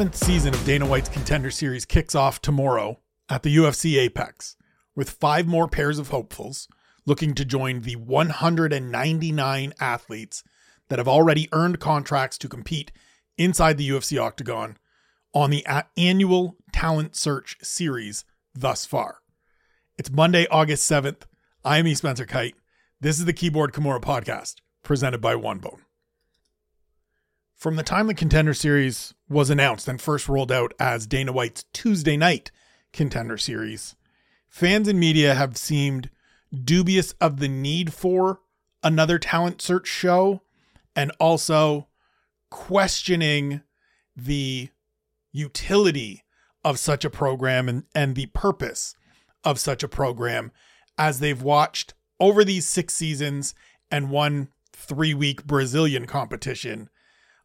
seventh season of Dana White's Contender Series kicks off tomorrow at the UFC Apex with five more pairs of hopefuls looking to join the 199 athletes that have already earned contracts to compete inside the UFC octagon on the annual talent search series thus far. It's Monday, August 7th. I am E. Spencer Kyte. This is the Keyboard Kimura podcast presented by One Bone. From the time the Contender Series was announced and first rolled out as Dana White's Tuesday night Contender Series, fans and media have seemed dubious of the need for another talent search show and also questioning the utility of such a program and, and the purpose of such a program as they've watched over these six seasons and one three week Brazilian competition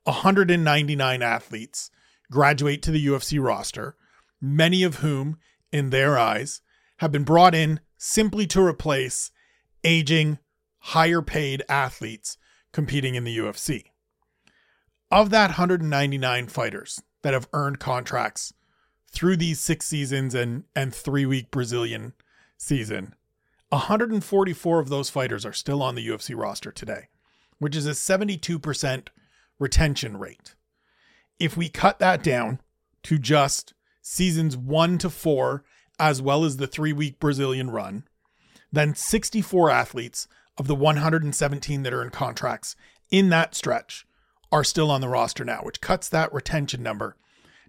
199 athletes graduate to the UFC roster, many of whom, in their eyes, have been brought in simply to replace aging, higher paid athletes competing in the UFC. Of that 199 fighters that have earned contracts through these six seasons and, and three week Brazilian season, 144 of those fighters are still on the UFC roster today, which is a 72% retention rate. If we cut that down to just seasons one to four, as well as the three week Brazilian run, then 64 athletes of the 117 that are in contracts in that stretch are still on the roster now, which cuts that retention number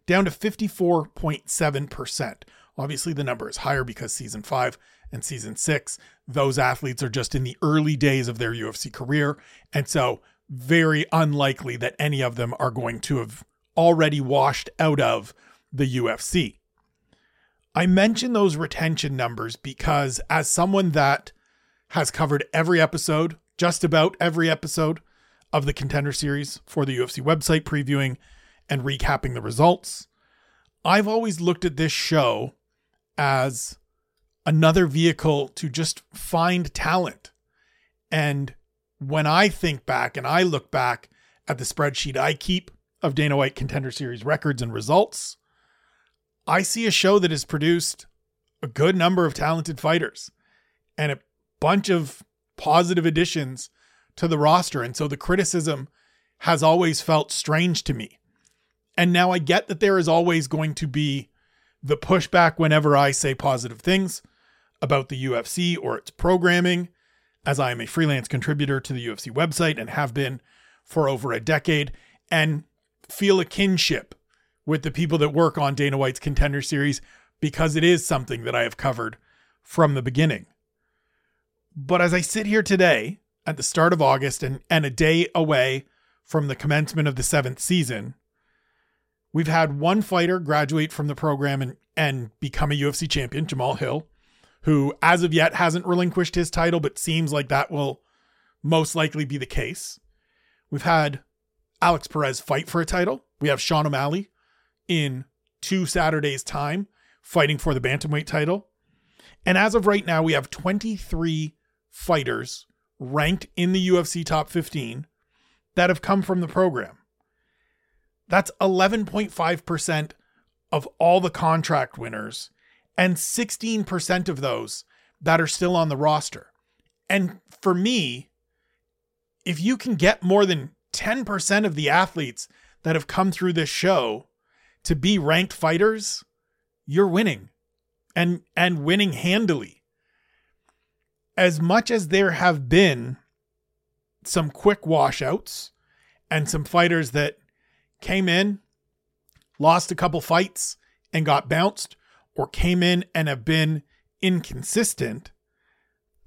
down to 54.7%. Obviously, the number is higher because season five and season six, those athletes are just in the early days of their UFC career. And so, very unlikely that any of them are going to have already washed out of the UFC. I mention those retention numbers because, as someone that has covered every episode, just about every episode of the contender series for the UFC website, previewing and recapping the results, I've always looked at this show as another vehicle to just find talent. And when I think back and I look back at the spreadsheet I keep of Dana White Contender Series records and results, I see a show that has produced a good number of talented fighters and a bunch of positive additions to the roster. And so the criticism has always felt strange to me. And now I get that there is always going to be the pushback whenever I say positive things about the UFC or its programming, as I am a freelance contributor to the UFC website and have been for over a decade, and feel a kinship with the people that work on Dana White's Contender Series because it is something that I have covered from the beginning. But as I sit here today at the start of August and, and a day away from the commencement of the seventh season, we've had one fighter graduate from the program and, and become a UFC champion, Jamal Hill, who as of yet hasn't relinquished his title, but seems like that will most likely be the case. We've had Alex Perez fight for a title. We have Sean O'Malley in two Saturdays' time fighting for the Bantamweight title. And as of right now, we have 23 fighters ranked in the UFC top 15 that have come from the program. That's 11.5% of all the contract winners and 16% of those that are still on the roster. And for me, if you can get more than 10% of the athletes that have come through this show to be ranked fighters, you're winning and and winning handily. As much as there have been some quick washouts and some fighters that came in, lost a couple fights and got bounced, or came in and have been inconsistent,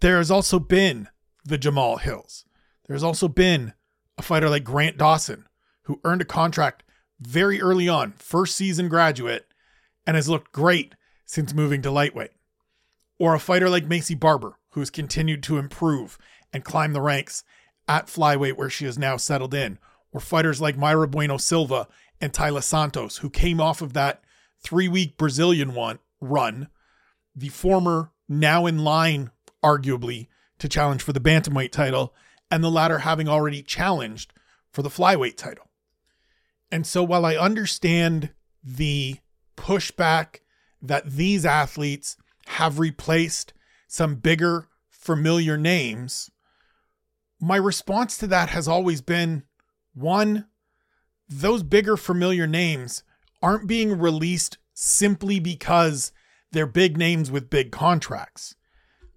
there has also been the Jamal Hills. There's also been a fighter like Grant Dawson, who earned a contract very early on, first season graduate, and has looked great since moving to lightweight. Or a fighter like Maycee Barber, who has continued to improve and climb the ranks at flyweight where she is now settled in. Or fighters like Mayra Bueno Silva and Taila Santos, who came off of that three week Brazilian one run, the former now in line, arguably, to challenge for the bantamweight title, and the latter having already challenged for the flyweight title. And so while I understand the pushback that these athletes have replaced some bigger, familiar names, my response to that has always been one, those bigger, familiar names aren't being released simply because they're big names with big contracts.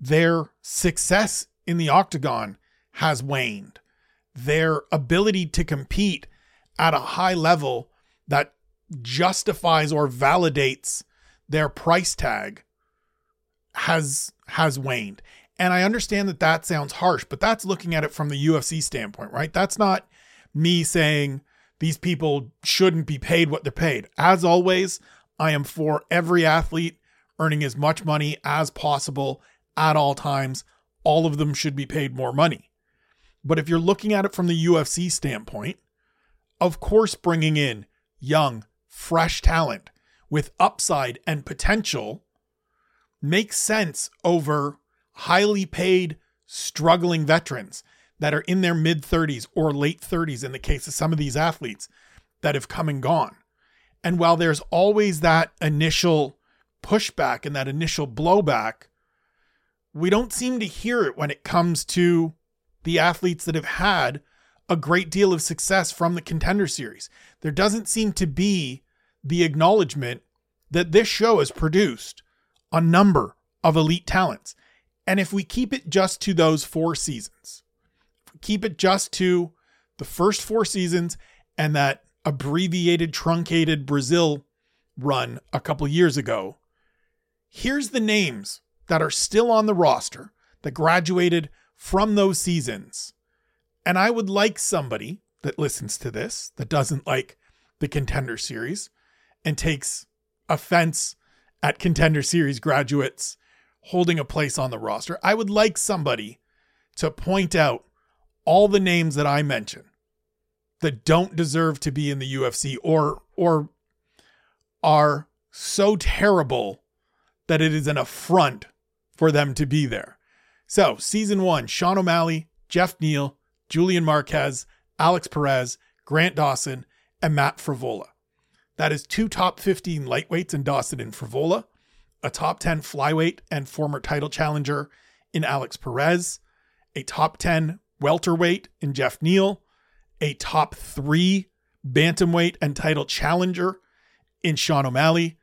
Their success in the octagon has waned. Their ability to compete at a high level that justifies or validates their price tag has has waned. And I understand that that sounds harsh, but that's looking at it from the UFC standpoint, right? That's not me saying these people shouldn't be paid what they're paid. As always, I am for every athlete earning as much money as possible at all times. All of them should be paid more money. But if you're looking at it from the UFC standpoint, of course, bringing in young, fresh talent with upside and potential makes sense over highly paid, struggling veterans that are in their mid 30s or late 30s in the case of some of these athletes that have come and gone. And while there's always that initial pushback and that initial blowback, we don't seem to hear it when it comes to the athletes that have had a great deal of success from the contender series. There doesn't seem to be the acknowledgement that this show has produced a number of elite talents. And if we keep it just to those four seasons, keep it just to the first four seasons and that abbreviated, truncated Brazil run a couple years ago, here's the names that are still on the roster that graduated from those seasons. And I would like somebody that listens to this that doesn't like the contender series and takes offense at contender series graduates holding a place on the roster. I would like somebody to point out all the names that I mention that don't deserve to be in the UFC or or are so terrible that it is an affront for them to be there. So, season 1, Sean O'Malley, Jeff Neal, Julian Marquez, Alex Perez, Grant Dawson, and Matt Frevola. That is two top 15 lightweights in Dawson and Frevola, a top 10 flyweight and former title challenger in Alex Perez, a top 10 welterweight in Jeff Neal, a top three bantamweight and title challenger in Sean O'Malley,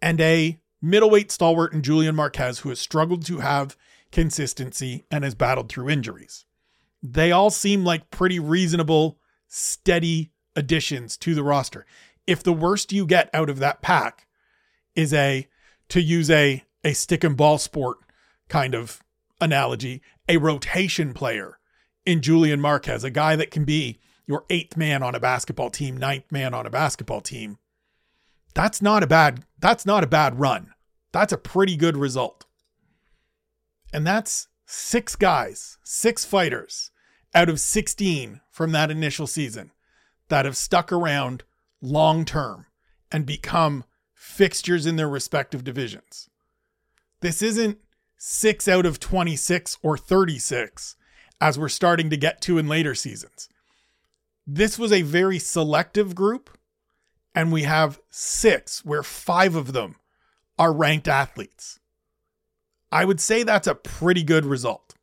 and a middleweight stalwart in Julian Marquez, who has struggled to have consistency and has battled through injuries. They all seem like pretty reasonable, steady additions to the roster. If the worst you get out of that pack is a to use a a stick and ball sport kind of analogy, a rotation player in Julian Marquez, a guy that can be your eighth man on a basketball team, ninth man on a basketball team. That's not a bad that's not a bad run. That's a pretty good result. And that's six guys, six fighters out of 16 from that initial season that have stuck around long term and become fixtures in their respective divisions. This isn't six out of 26 or 36 as we're starting to get to in later seasons. This was a very selective group, and we have six where five of them are ranked athletes. I would say that's a pretty good result.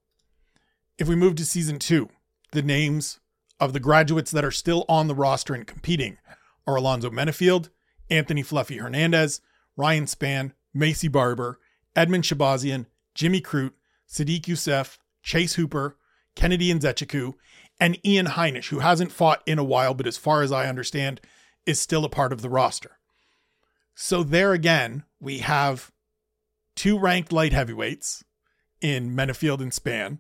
If we move to season two, the names of the graduates that are still on the roster and competing are Alonzo Menifield, Anthony Fluffy Hernandez, Ryan Spann, Maycee Barber, Edmen Shahbazyan, Jimmy Crute, Sodiq Yusuff, Chase Hooper, Kennedy Nzechukwu, and Ian Heinisch, who hasn't fought in a while, but as far as I understand, is still a part of the roster. So there again, we have two ranked light heavyweights in Menifield and Spann.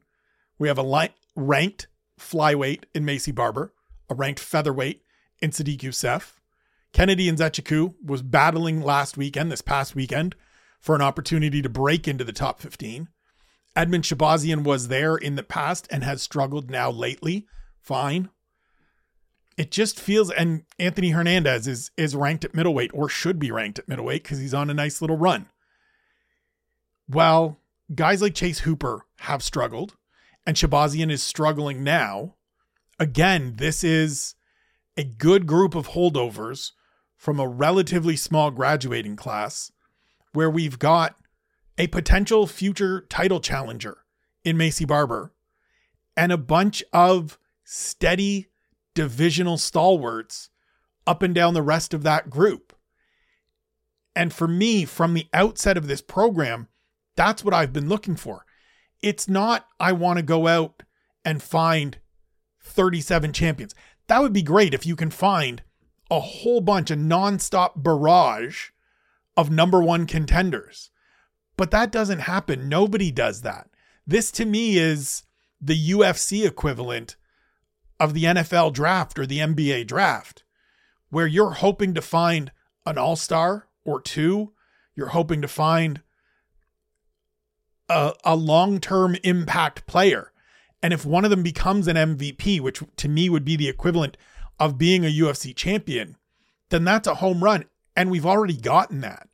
We have a light, ranked flyweight in Maycee Barber, a ranked featherweight in Sodiq Yusuff, Kennedy Nzechukwu was battling last weekend, this past weekend, for an opportunity to break into the top 15. Edmen Shahbazyan was there in the past and has struggled now lately. Fine. It just feels, and Anthony Hernandez is is ranked at middleweight or should be ranked at middleweight because he's on a nice little run. Well, guys like Chase Hooper have struggled, and Shahbazyan is struggling now, again, this is a good group of holdovers from a relatively small graduating class where we've got a potential future title challenger in Maycee Barber and a bunch of steady divisional stalwarts up and down the rest of that group. And for me, from the outset of this program, that's what I've been looking for. It's not, I want to go out and find 37 champions. That would be great if you can find a whole bunch of nonstop barrage of number one contenders. But that doesn't happen. Nobody does that. This to me is the UFC equivalent of the NFL draft or the NBA draft, where you're hoping to find an all star or two. You're hoping to find a, a long term impact player. And if one of them becomes an MVP, which to me would be the equivalent of being a UFC champion, then that's a home run. And we've already gotten that.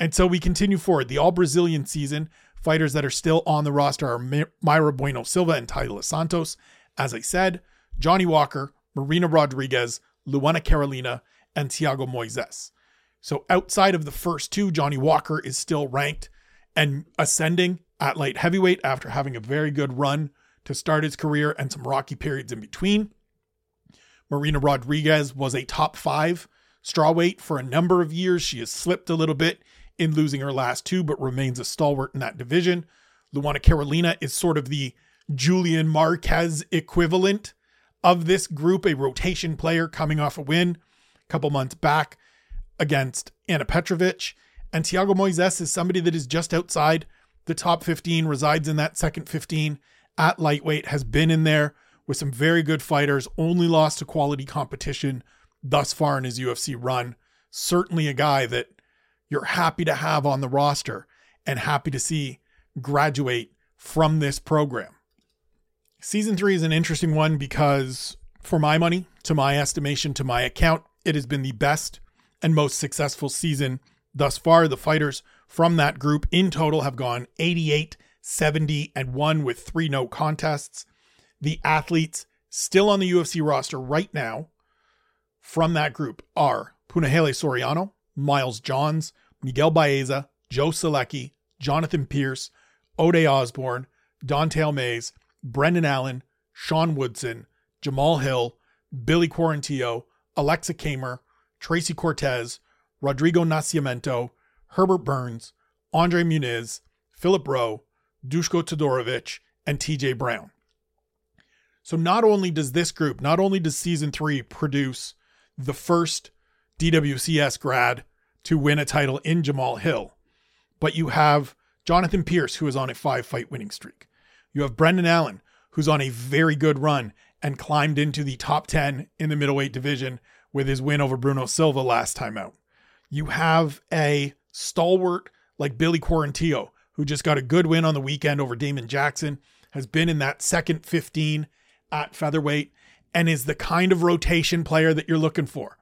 And so we continue forward. The all Brazilian season, fighters that are still on the roster are Mayra Bueno Silva and Taila Santos. As I said, Johnny Walker, Marina Rodriguez, Luana Carolina, and Thiago Moises. So outside of the first two, Johnny Walker is still ranked and ascending at light heavyweight after having a very good run to start his career and some rocky periods in between. Marina Rodriguez was a top five strawweight for a number of years. She has slipped a little bit in losing her last two, but remains a stalwart in that division. Luana Carolina is sort of the Julian Marquez equivalent of this group, a rotation player coming off a win a couple months back against Anna Petrovic. And Thiago Moises is somebody that is just outside the top 15, resides in that second 15 at lightweight, has been in there with some very good fighters, only lost to quality competition thus far in his UFC run. Certainly a guy that you're happy to have on the roster and happy to see graduate from this program. Season three is an interesting one because, for my money, to my estimation, to my account, it has been the best and most successful season thus far. The fighters from that group in total have gone 88, 70, and 1 with three no contests. The athletes still on the UFC roster right now from that group are Punahele Soriano, Miles Johns, Miguel Baeza, Joe Solecki, Jonathan Pierce, Ode Osborne, Don'Tale Mayes, Brendan Allen, Sean Woodson, Jamal Hill, Billy Quarantillo, Alexa Kamer, Tracy Cortez, Rodrigo Nascimento, Herbert Burns, Andre Muniz, Philip Rowe, Dushko Todorovic, and TJ Brown. So not only does this group, not only does season three produce the first DWCS grad to win a title in Jamal Hill, but you have Jonathan Pierce, who is on a five fight winning streak. You have Brendan Allen, who's on a very good run and climbed into the top 10 in the middleweight division with his win over Bruno Silva last time out. You have a stalwart like Billy Quarantillo, who just got a good win on the weekend over Damon Jackson, has been in that second 15 at featherweight, and is the kind of rotation player that you're looking for,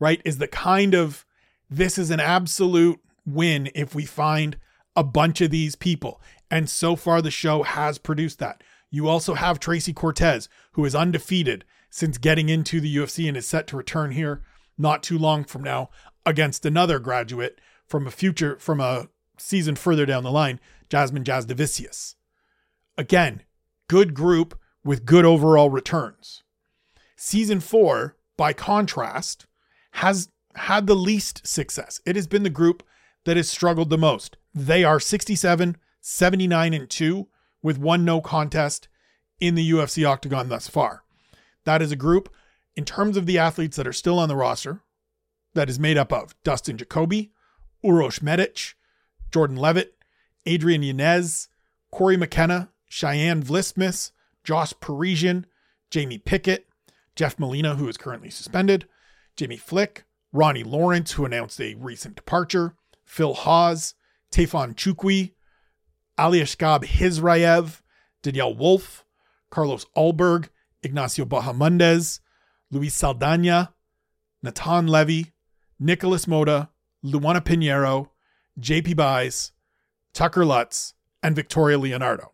right? Is the kind of this is an absolute win if we find a bunch of these people. And so far, the show has produced that. You also have Tracy Cortez, who is undefeated since getting into the UFC and is set to return here not too long from now against another graduate from a future, from a season further down the line, Jasmine Jasudavicius. Again, good group with good overall returns. Season four, by contrast, has had the least success. It has been the group that has struggled the most. They are 67, 79, and 2 with one no contest in the UFC octagon thus far. That is a group, in terms of the athletes that are still on the roster, that is made up of Dustin Jacoby, Uros Medic, Jordan Levitt, Adrian Yanez, Cory McKenna, Cheyanne Vlismas, Josh Parisian, Jamie Pickett, Jeff Molina, who is currently suspended, Jimmy Flick, Ronnie Lawrence, who announced a recent departure, Phil Hawes, Tafon Nchukwi, Aliaskhab Khizriev, Danyelle Wolf, Carlos Ulberg, Ignacio Bahamondes, Luis Saldana, Natan Levy, Nikolas Motta, Luana Pinheiro, JP Buys, Tucker Lutz, and Victoria Leonardo.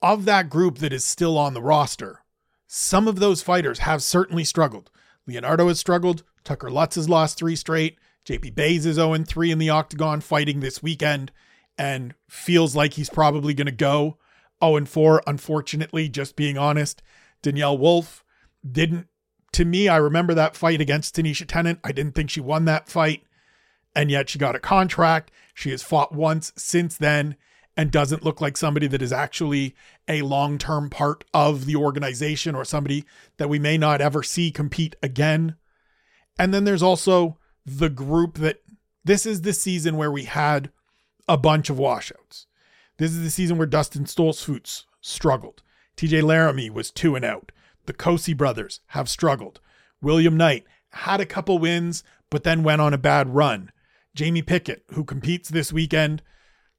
Of that group that is still on the roster, some of those fighters have certainly struggled. Leonardo has struggled. Tucker Lutz has lost three straight. JP Buys is 0 3 in the octagon fighting this weekend and feels like he's probably going to go 0 4. Unfortunately, just being honest, Danyelle Wolf didn't. To me, I remember that fight against Tanisha Tennant. I didn't think she won that fight. And yet she got a contract. She has fought once since then and doesn't look like somebody that is actually a long term part of the organization or somebody that we may not ever see compete again. And then there's also the group that this is the season where we had a bunch of washouts. This is the season where Dustin Stoltzfus struggled. TJ Laramie was two and out. The Kosi brothers have struggled. William Knight had a couple wins, but then went on a bad run. Jamie Pickett, who competes this weekend,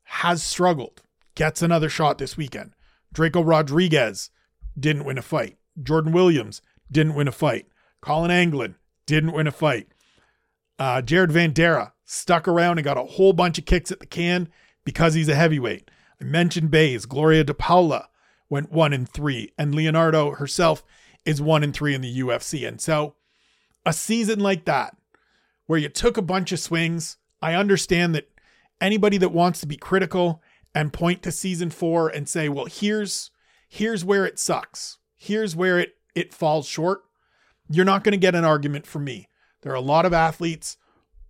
has struggled, gets another shot this weekend. Draco Rodriguez didn't win a fight. Jordan Williams didn't win a fight. Colin Anglin didn't win a fight. Uh, Jared Vanderaa stuck around and got a whole bunch of kicks at the can because he's a heavyweight. I mentioned Buys. Gloria DePaula went one and three, and Leonardo herself is one and three in the UFC. And so, a season like that, where you took a bunch of swings, I understand that anybody that wants to be critical and point to season four and say, well, here's here's where it sucks. Here's where it it falls short you're not going to get an argument from me. There are a lot of athletes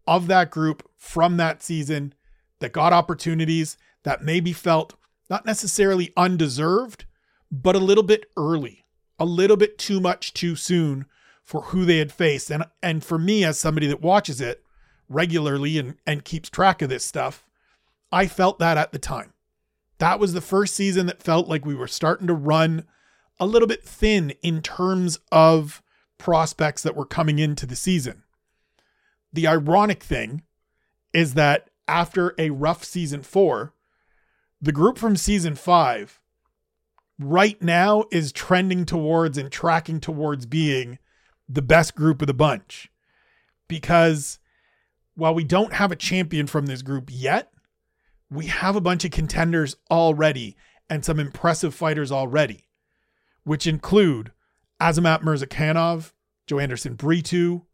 of that group from that season that got opportunities that maybe felt not necessarily undeserved, but a little bit early, a little bit too much too soon for who they had faced. And and for me as somebody that watches it regularly and, and keeps track of this stuff, I felt that at the time. That was the first season that felt like we were starting to run a little bit thin in terms of prospects that were coming into the season. The ironic thing is that after a rough season four, the group from season five right now is trending towards and tracking towards being the best group of the bunch. Because while we don't have a champion from this group yet, we have a bunch of contenders already and some impressive fighters already, which include Azamat Murzakanov, Joanderson Brito,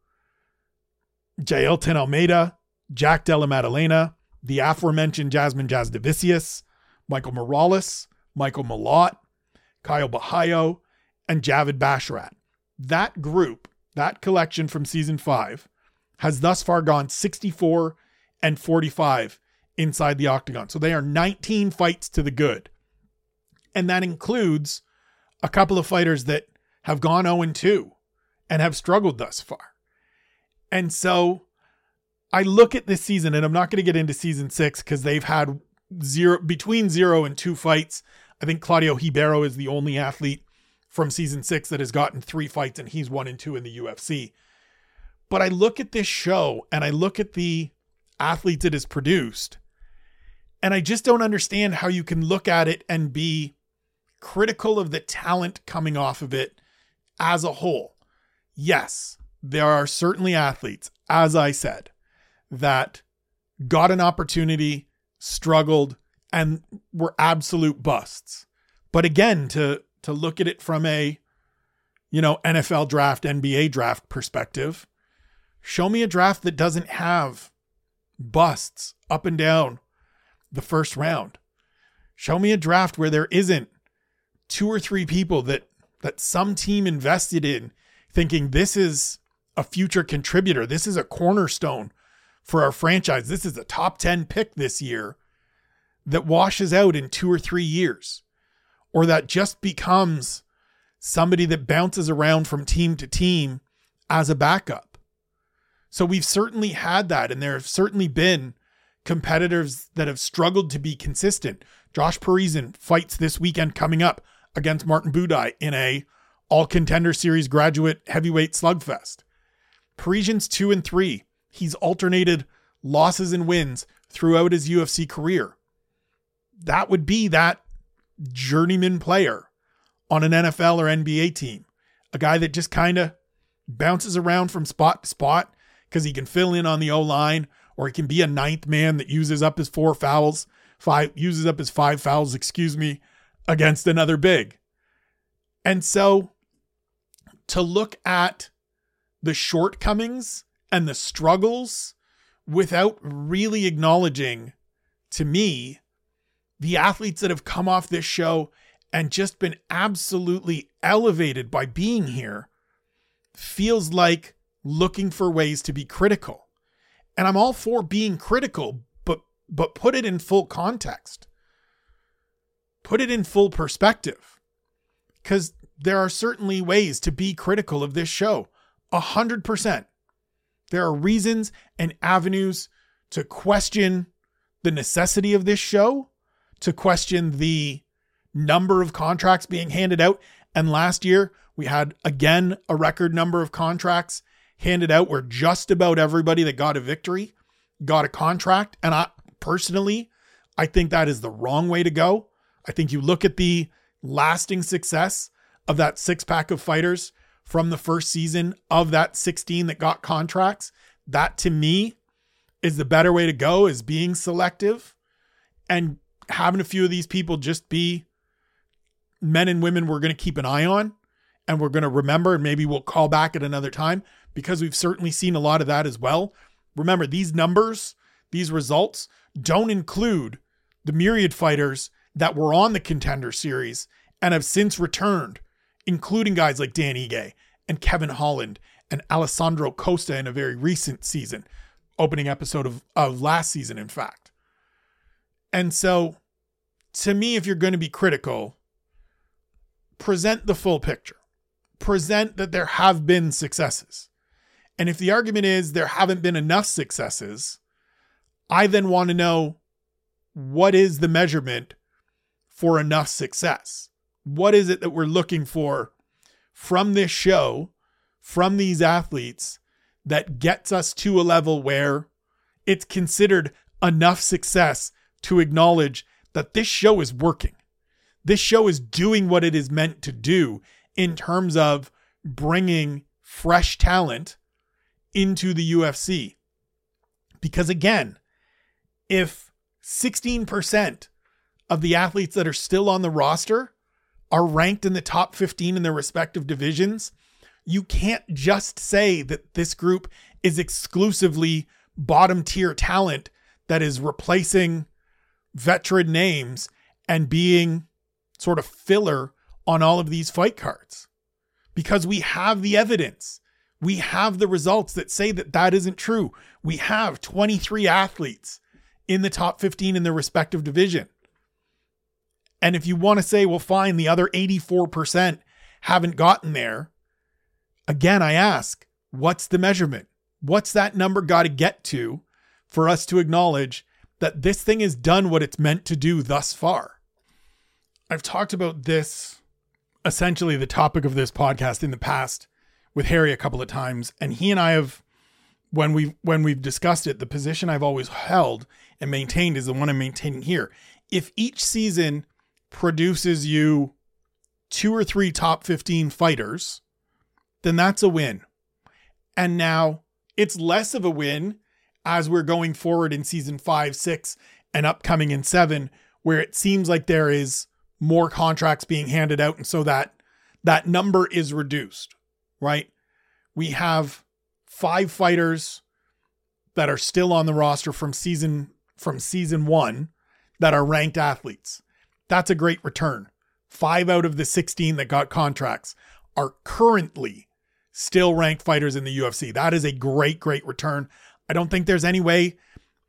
Jailton Almeida, Jack Della Maddalena, the aforementioned Jasmine Jasudavicius, Michael Morales, Michael Malott, Kyle Bahayo, and Javid Basharat. That group, that collection from season five, has thus far gone 64 and 45 inside the octagon. So they are 19 fights to the good. And that includes a couple of fighters that have gone 0 2 and have struggled thus far. And so I look at this season, and I'm not going to get into season six because they've had zero between zero and two fights. I think Claudio Ribeiro is the only athlete from season six that has gotten three fights, and he's one and two in the UFC. But I look at this show and I look at the athletes it has produced, and I just don't understand how you can look at it and be critical of the talent coming off of it as a whole yes, there are certainly athletes, as I said, that got an opportunity, struggled, and were absolute busts. But again, to to look at it from a you know NFL draft, NBA draft perspective, show me a draft that doesn't have busts up and down the first round. Show me a draft where there isn't two or three people that that some team invested in thinking this is a future contributor. This is a cornerstone for our franchise. This is a top 10 pick this year that washes out in two or three years, or that just becomes somebody that bounces around from team to team as a backup. So we've certainly had that, and there have certainly been competitors that have struggled to be consistent. Josh Parisian fights this weekend coming up against Martin Buday in a all contender series graduate heavyweight slugfest. Parisian's two and three. He's alternated losses and wins throughout his UFC career. That would be that journeyman player on an NFL or NBA team. A guy that just kind of bounces around from spot to spot because he can fill in on the O line, or he can be a ninth man that uses up his four fouls, five uses up his five fouls, excuse me, against another big. And so to look at the shortcomings and the struggles without really acknowledging to me the athletes that have come off this show and just been absolutely elevated by being here feels like looking for ways to be critical. And I'm all for being critical, but but put it in full context. Put it in full perspective. Cuz there are certainly ways to be critical of this show. A hundred percent. There are reasons and avenues to question the necessity of this show, to question the number of contracts being handed out. And last year, we had again a record number of contracts handed out where just about everybody that got a victory got a contract. And I personally, I think that is the wrong way to go. I think you look at the lasting success of that six pack of fighters from the first season of that 16 that got contracts. That to me is the better way to go is being selective and having a few of these people just be men and women we're going to keep an eye on and we're going to remember and maybe we'll call back at another time because we've certainly seen a lot of that as well. Remember, these numbers, these results don't include the myriad fighters that were on the contender series and have since returned including guys like Dan Ige and Kevin Holland and Alessandro Costa in a very recent season, opening episode of, of last season, in fact. And so, to me, if you're going to be critical, present the full picture. Present that there have been successes. And if the argument is there haven't been enough successes, I then want to know what is the measurement for enough success? what is it that we're looking for from this show, from these athletes, that gets us to a level where it's considered enough success to acknowledge that this show is working. This show is doing what it is meant to do in terms of bringing fresh talent into the UFC. Because again, if 16% of the athletes that are still on the roster are ranked in the top 15 in their respective divisions, you can't just say that this group is exclusively bottom tier talent that is replacing veteran names and being sort of filler on all of these fight cards because we have the evidence. We have the results that say that that isn't true. We have 23 athletes in the top 15 in their respective division. And if you want to say, well, fine, the other 84% haven't gotten there, again, I ask, what's the measurement? What's that number got to get to for us to acknowledge that this thing has done what it's meant to do thus far? I've talked about this, essentially the topic of this podcast in the past with Harry a couple of times, and he and I have when we've when we've discussed it, the position I've always held and maintained is the one I'm maintaining here. If each season produces you two or three top 15 fighters, then that's a win. And now it's less of a win as we're going forward in season five, six, and upcoming in seven, where it seems like there is more contracts being handed out. And so that that number is reduced, right? We have five fighters that are still on the roster from season from season one that are ranked athletes. That's a great return. Five out of the 16 that got contracts are currently still ranked fighters in the UFC. That is a great, great return. I don't think there's any way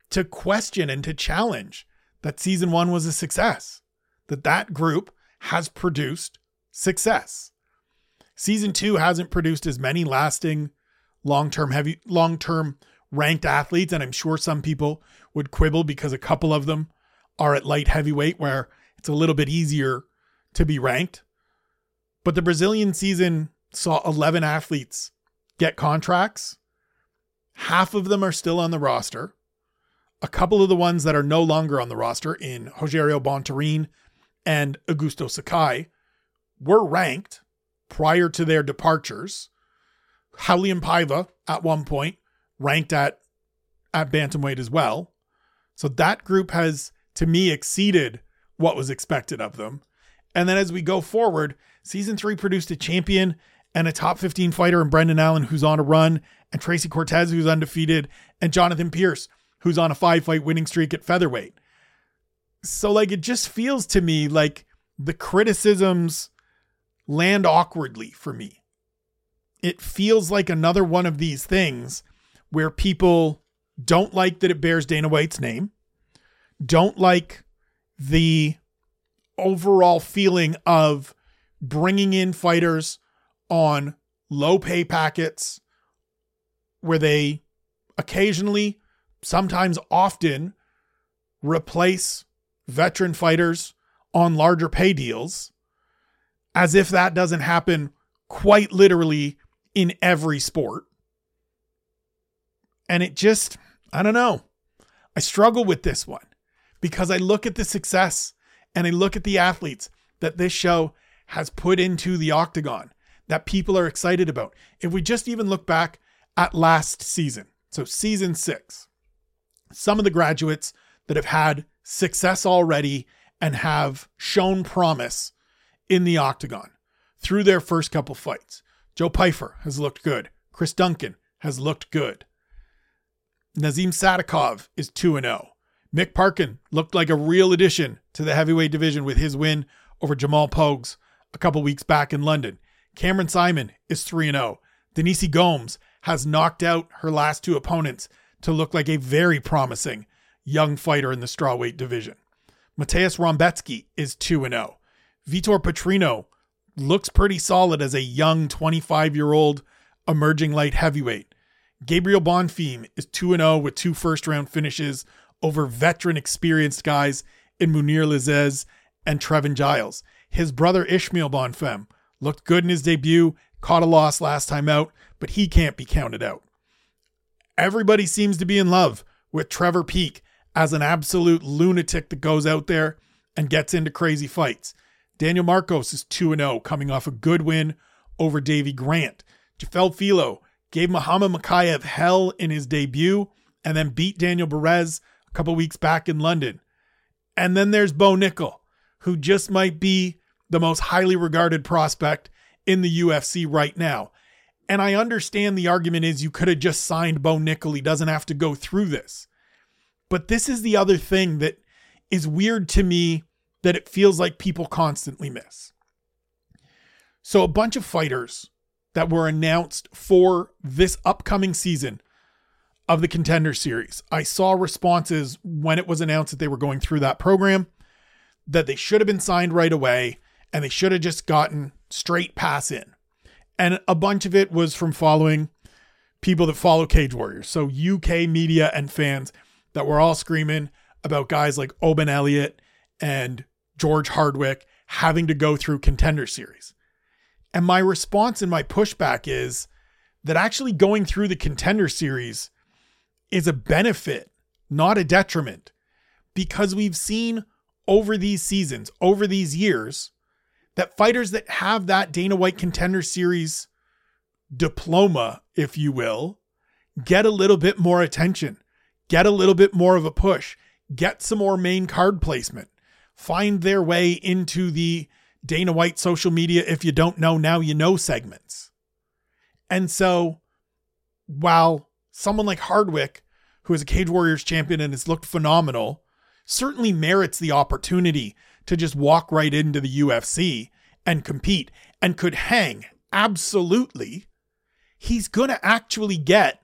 to question and to challenge that season one was a success, that that group has produced success. Season two hasn't produced as many lasting long-term heavy long-term ranked athletes and I'm sure some people would quibble because a couple of them are at light heavyweight where it's a little bit easier to be ranked. But the Brazilian season saw 11 athletes get contracts. Half of them are still on the roster. A couple of the ones that are no longer on the roster in Rogerio Bontorin and Augusto Sakai were ranked prior to their departures. Raulian Paiva at one point ranked at at bantamweight as well. So that group has to me exceeded what was expected of them. And then as we go forward, season three produced a champion and a top 15 fighter in Brendan Allen who's on a run, and Tracy Cortez who's undefeated, and Jonathan Pierce who's on a five fight winning streak at featherweight. So, like, it just feels to me like the criticisms land awkwardly for me. It feels like another one of these things where people don't like that it bears Dana White's name, don't like the overall feeling of bringing in fighters on low pay packets where they occasionally, sometimes often, replace veteran fighters on larger pay deals as if that doesn't happen quite literally in every sport. And it just, I don't know. I struggle with this one because I look at the success and I look at the athletes that this show has put into the octagon that people are excited about. If we just even look back at last season, so season six, some of the graduates that have had success already and have shown promise in the octagon through their first couple fights. Joe Pyfer has looked good. Chris Duncan has looked good. Nazim Sadikov is 2 0. Mick Parkin looked like a real addition to the heavyweight division with his win over Jamal Pogues a couple weeks back in London. Cameron Simon is 3 0. Denise Gomes has knocked out her last two opponents to look like a very promising young fighter in the strawweight division. Mateusz Rebecki is 2 0. Vitor Petrino looks pretty solid as a young 25 year old emerging light heavyweight. Gabriel Bonfim is 2 0 with two first round finishes over veteran experienced guys in Mounir Lazzez and Trevin Giles. His brother Ismael Bonfim looked good in his debut, caught a loss last time out, but he can't be counted out. Everybody seems to be in love with Trevor Peek as an absolute lunatic that goes out there and gets into crazy fights. Daniel Marcos is 2 0, coming off a good win over Davy Grant. Jafel Filho gave Muhammad Mokaev hell in his debut and then beat Daniel Barez a couple weeks back in London. And then there's Bo Nickal, who just might be the most highly regarded prospect in the UFC right now. And I understand the argument is you could have just signed Bo Nickal. He doesn't have to go through this. But this is the other thing that is weird to me that it feels like people constantly miss. So, a bunch of fighters that were announced for this upcoming season of the Contender Series. I saw responses when it was announced that they were going through that program that they should have been signed right away and they should have just gotten straight pass in. And a bunch of it was from following people that follow Cage Warriors. So UK media and fans that were all screaming about guys like Oban Elliott and George Hardwick having to go through contender series. And my response and my pushback is that actually going through the contender series is a benefit, not a detriment, because we've seen over these seasons, over these years, that fighters that have that Dana White contender series diploma, if you will, get a little bit more attention, get a little bit more of a push, get some more main card placement, find their way into the Dana White social media if you don't know now you know segments. And so while someone like Hardwick, who is a Cage Warriors champion and has looked phenomenal, certainly merits the opportunity to just walk right into the UFC and compete and could hang. Absolutely. He's going to actually get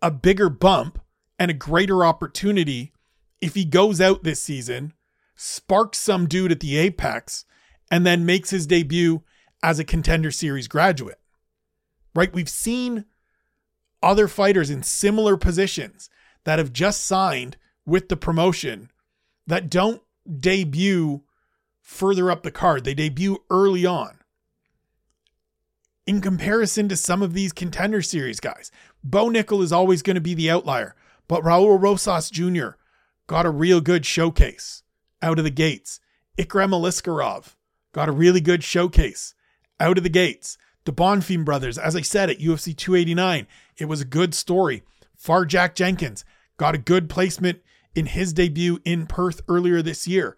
a bigger bump and a greater opportunity if he goes out this season, sparks some dude at the Apex, and then makes his debut as a contender series graduate. Right? We've seen other fighters in similar positions that have just signed with the promotion that don't debut further up the card. They debut early on. In comparison to some of these contender series guys, Bo Nickal is always going to be the outlier, but Raul Rosas Jr. got a real good showcase out of the gates. Ikram Aliskerov got a really good showcase out of the gates. The Bonfim brothers, as I said at UFC 289, it was a good story. Far Jack Jenkins got a good placement in his debut in Perth earlier this year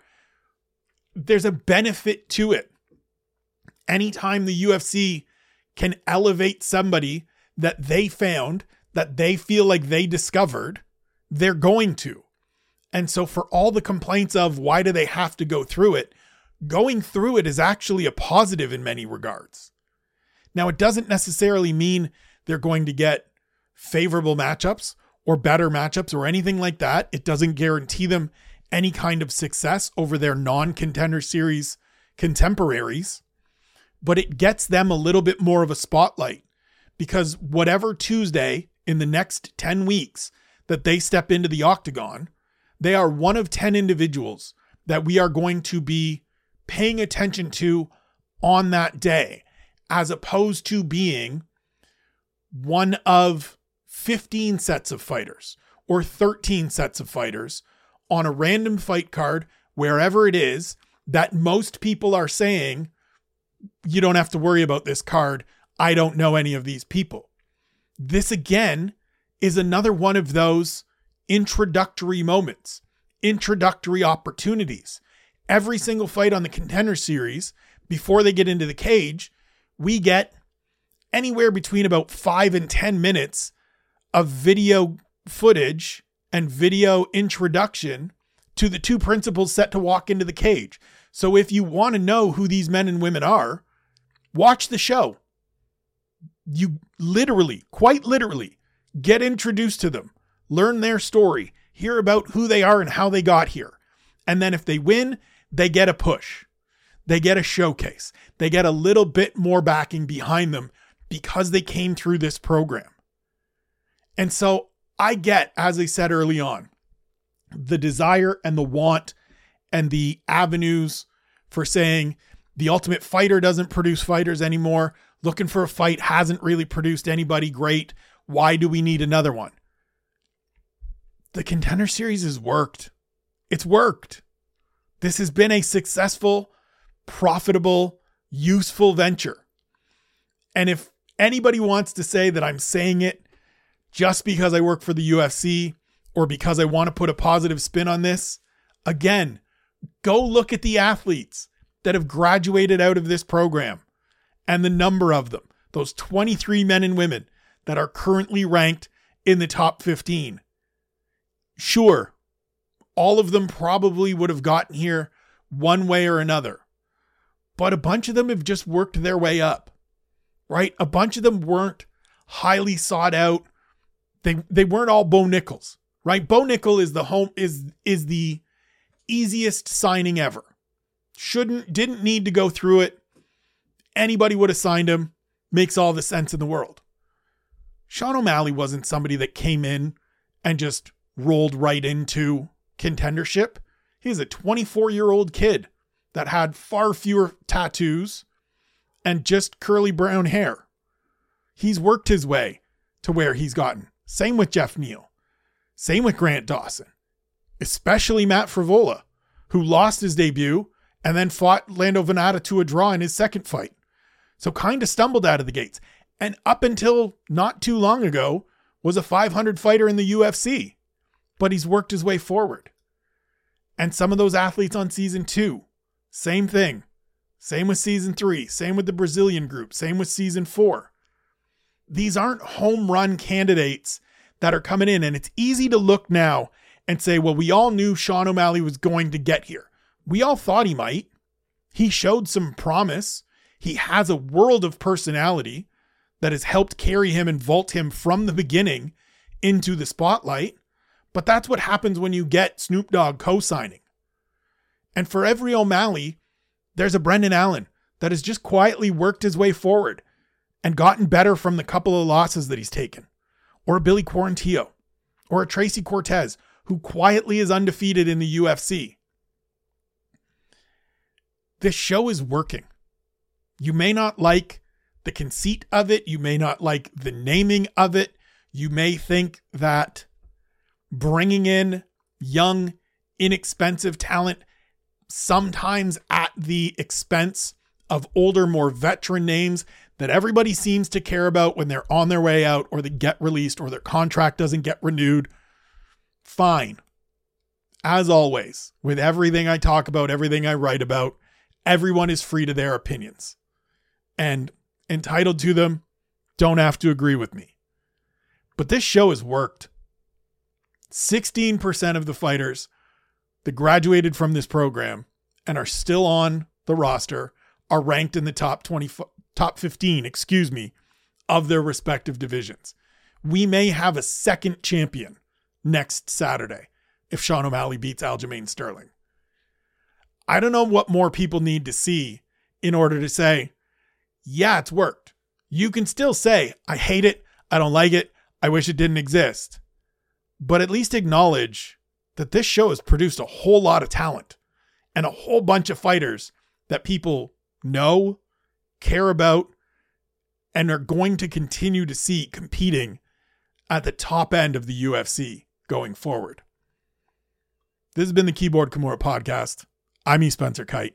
there's a benefit to it. Anytime the UFC can elevate somebody that they found, that they feel like they discovered, they're going to. And so, for all the complaints of why do they have to go through it, going through it is actually a positive in many regards. Now, it doesn't necessarily mean they're going to get favorable matchups or better matchups or anything like that. It doesn't guarantee them any kind of success over their non contender series contemporaries, but it gets them a little bit more of a spotlight because whatever Tuesday in the next 10 weeks that they step into the octagon, they are one of 10 individuals that we are going to be paying attention to on that day, as opposed to being one of 15 sets of fighters or 13 sets of fighters on a random fight card, wherever it is, that most people are saying, you don't have to worry about this card. I don't know any of these people. This again is another one of those introductory moments, introductory opportunities. Every single fight on the contender series, before they get into the cage, we get anywhere between about five and 10 minutes of video footage and video introduction to the two principals set to walk into the cage. So if you want to know who these men and women are, watch the show. You literally, quite literally, get introduced to them, learn their story, hear about who they are and how they got here. And then if they win, they get a push. They get a showcase. They get a little bit more backing behind them because they came through this program. And so I get, as I said early on, the desire and the want and the avenues for saying the ultimate fighter doesn't produce fighters anymore. Looking for a fight hasn't really produced anybody great. Why do we need another one? The contender series has worked. It's worked. This has been a successful, profitable, useful venture. And if anybody wants to say that I'm saying it just because I work for the UFC or because I want to put a positive spin on this, again, go look at the athletes that have graduated out of this program and the number of them, those 23 men and women that are currently ranked in the top 15. Sure, all of them probably would have gotten here one way or another, but a bunch of them have just worked their way up, right? A bunch of them weren't highly sought out they they weren't all Bo Nickal, right? Bo Nickal is the home is is the easiest signing ever. Shouldn't didn't need to go through it. Anybody would have signed him. Makes all the sense in the world. Sean O'Malley wasn't somebody that came in and just rolled right into contendership. He's a 24 year old kid that had far fewer tattoos and just curly brown hair. He's worked his way to where he's gotten. Same with Jeff Neal. Same with Grant Dawson, especially Matt Frevola, who lost his debut and then fought Lando Vannata to a draw in his second fight. So kind of stumbled out of the gates. And up until not too long ago, was a 500 fighter in the UFC, but he's worked his way forward. And some of those athletes on season two, same thing. Same with season three, same with the Brazilian group, same with season four these aren't home run candidates that are coming in. And it's easy to look now and say, well, we all knew Sean O'Malley was going to get here. We all thought he might. He showed some promise. He has a world of personality that has helped carry him and vault him from the beginning into the spotlight. But that's what happens when you get Snoop Dogg co signing. And for every O'Malley, there's a Brendan Allen that has just quietly worked his way forward and gotten better from the couple of losses that he's taken, or a Billy Quarantillo, or a Tracy Cortez, who quietly is undefeated in the UFC. This show is working. You may not like the conceit of it, you may not like the naming of it, you may think that bringing in young, inexpensive talent, sometimes at the expense of older, more veteran names that everybody seems to care about when they're on their way out or they get released or their contract doesn't get renewed. Fine. As always, with everything I talk about, everything I write about, everyone is free to their opinions. And entitled to them, don't have to agree with me. But this show has worked. 16% of the fighters that graduated from this program and are still on the roster are ranked in the top 20 top 15, excuse me, of their respective divisions. We may have a second champion next Saturday if Sean O'Malley beats Aljamain Sterling. I don't know what more people need to see in order to say, yeah, it's worked. You can still say, I hate it. I don't like it. I wish it didn't exist. But at least acknowledge that this show has produced a whole lot of talent and a whole bunch of fighters that people know, care about, and are going to continue to see competing at the top end of the UFC going forward. This has been the Keyboard Kimura podcast. I'm E. Spencer Kyte.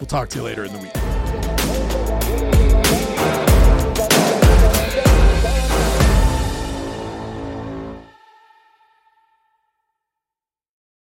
We'll talk to you later in the week.